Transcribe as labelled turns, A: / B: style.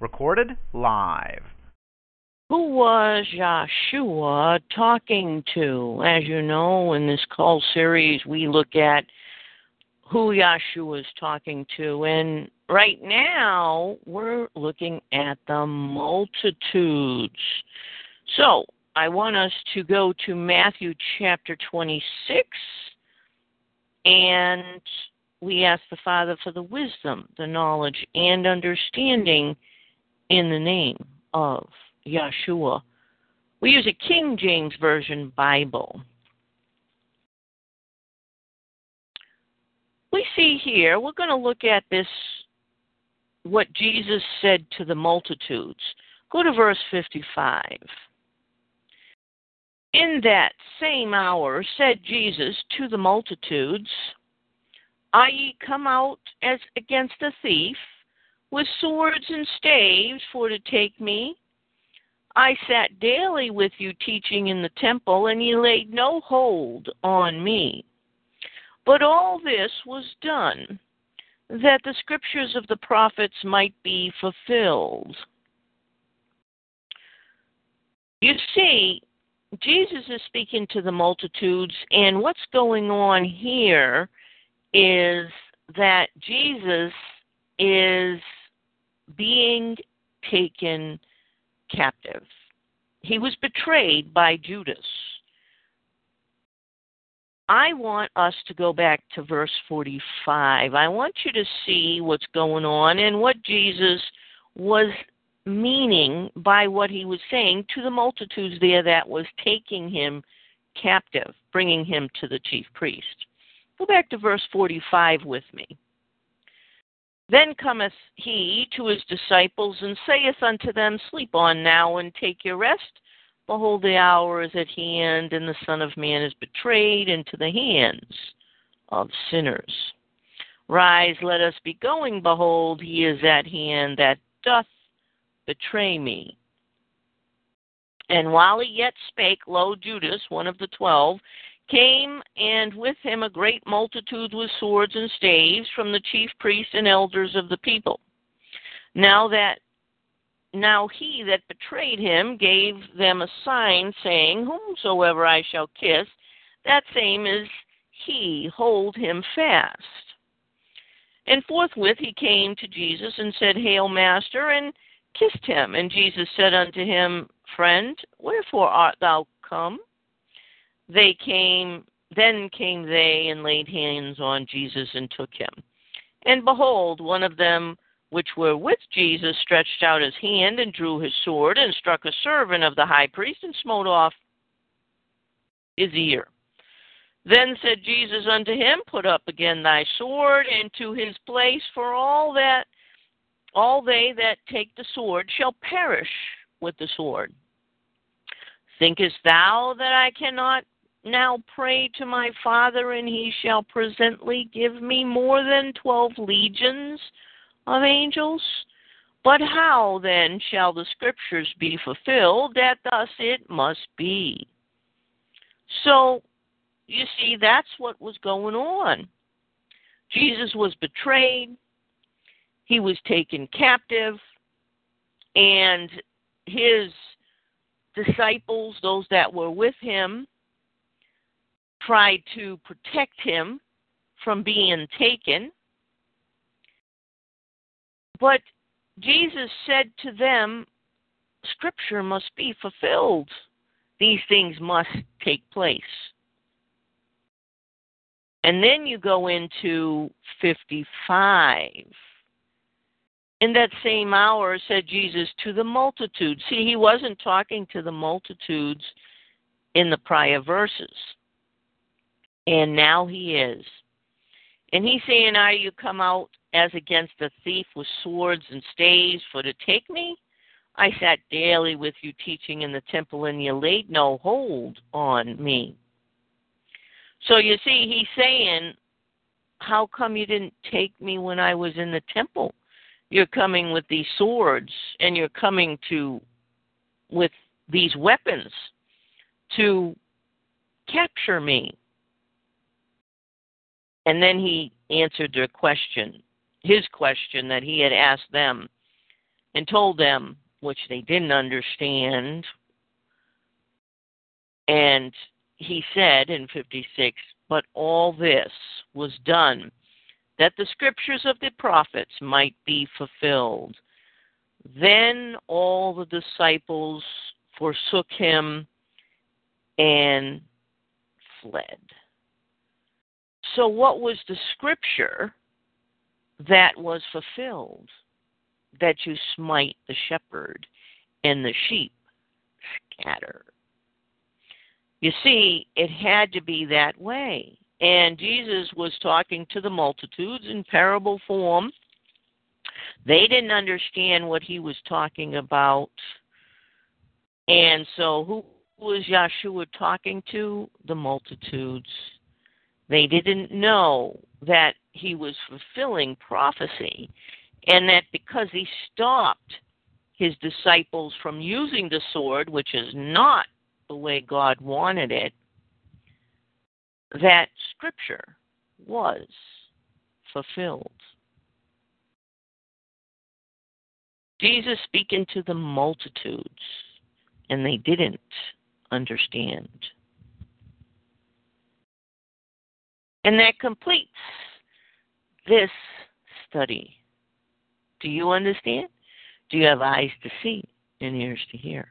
A: Recorded live.
B: Who was Yeshua talking to? As you know, in this call series, we look at who Yeshua is talking to. And right now, we're looking at the multitudes. So, I want us to go to Matthew chapter 26, and we ask the Father for the wisdom, the knowledge, and understanding in the name of Yeshua. We use a King James Version Bible. We see here, we're going to look at this, what Jesus said to the multitudes. Go to verse 55. In that same hour said Jesus to the multitudes, Ye come out as against a thief, with swords and staves for to take me? I sat daily with you teaching in the temple, and ye laid no hold on me. But all this was done, that the scriptures of the prophets might be fulfilled. You see, Jesus is speaking to the multitudes, and what's going on here is that Jesus is being taken captive. He was betrayed by Judas. I want us to go back to verse 45. I want you to see what's going on and what Jesus was meaning by what he was saying to the multitudes there that was taking him captive, bringing him to the chief priest. Go back to verse 45 with me. Then cometh he to his disciples and saith unto them, Sleep on now and take your rest. Behold, the hour is at hand, and the Son of Man is betrayed into the hands of sinners. Rise, let us be going. Behold, he is at hand that doth betray me. And while he yet spake, lo, Judas, one of the twelve, came, and with him a great multitude with swords and staves from the chief priests and elders of the people. Now that now he that betrayed him gave them a sign, saying, Whomsoever I shall kiss, that same is he, hold him fast. And forthwith he came to Jesus and said, Hail, Master, and kissed him. And Jesus said unto him, Friend, wherefore art thou come? They came, then came they and laid hands on Jesus and took him. And behold, one of them which were with Jesus stretched out his hand and drew his sword and struck a servant of the high priest and smote off his ear. Then said Jesus unto him, Put up again thy sword into his place, for all that all they that take the sword shall perish with the sword. Thinkest thou that I cannot now pray to my Father, and he shall presently give me more than twelve legions of angels? But how then shall the scriptures be fulfilled that thus it must be? So, you see, that's what was going on. Jesus was betrayed, he was taken captive, and his disciples, those that were with him, tried to protect him from being taken. But Jesus said to them, Scripture must be fulfilled. These things must take place. And then you go into 55. In that same hour, said Jesus to the multitudes. See, he wasn't talking to the multitudes in the prior verses. And now he is. And he's saying, Are you come out as against a thief with swords and staves for to take me? I sat daily with you teaching in the temple, and you laid no hold on me. So you see, he's saying, How come you didn't take me when I was in the temple? You're coming with these swords, and you're coming to with these weapons to capture me. And then he answered their question, his question that he had asked them and told them, which they didn't understand. And he said in 56, But all this was done that the scriptures of the prophets might be fulfilled. Then all the disciples forsook him and fled. So, what was the scripture that was fulfilled? That you smite the shepherd and the sheep scatter. You see, it had to be that way. And Jesus was talking to the multitudes in parable form. They didn't understand what he was talking about. And so, who was Yeshua talking to? The multitudes. They didn't know that he was fulfilling prophecy, and that because he stopped his disciples from using the sword, which is not the way God wanted it, that scripture was fulfilled. Jesus speaking to the multitudes, and they didn't understand. And that completes this study. Do you understand? Do you have eyes to see and ears to hear?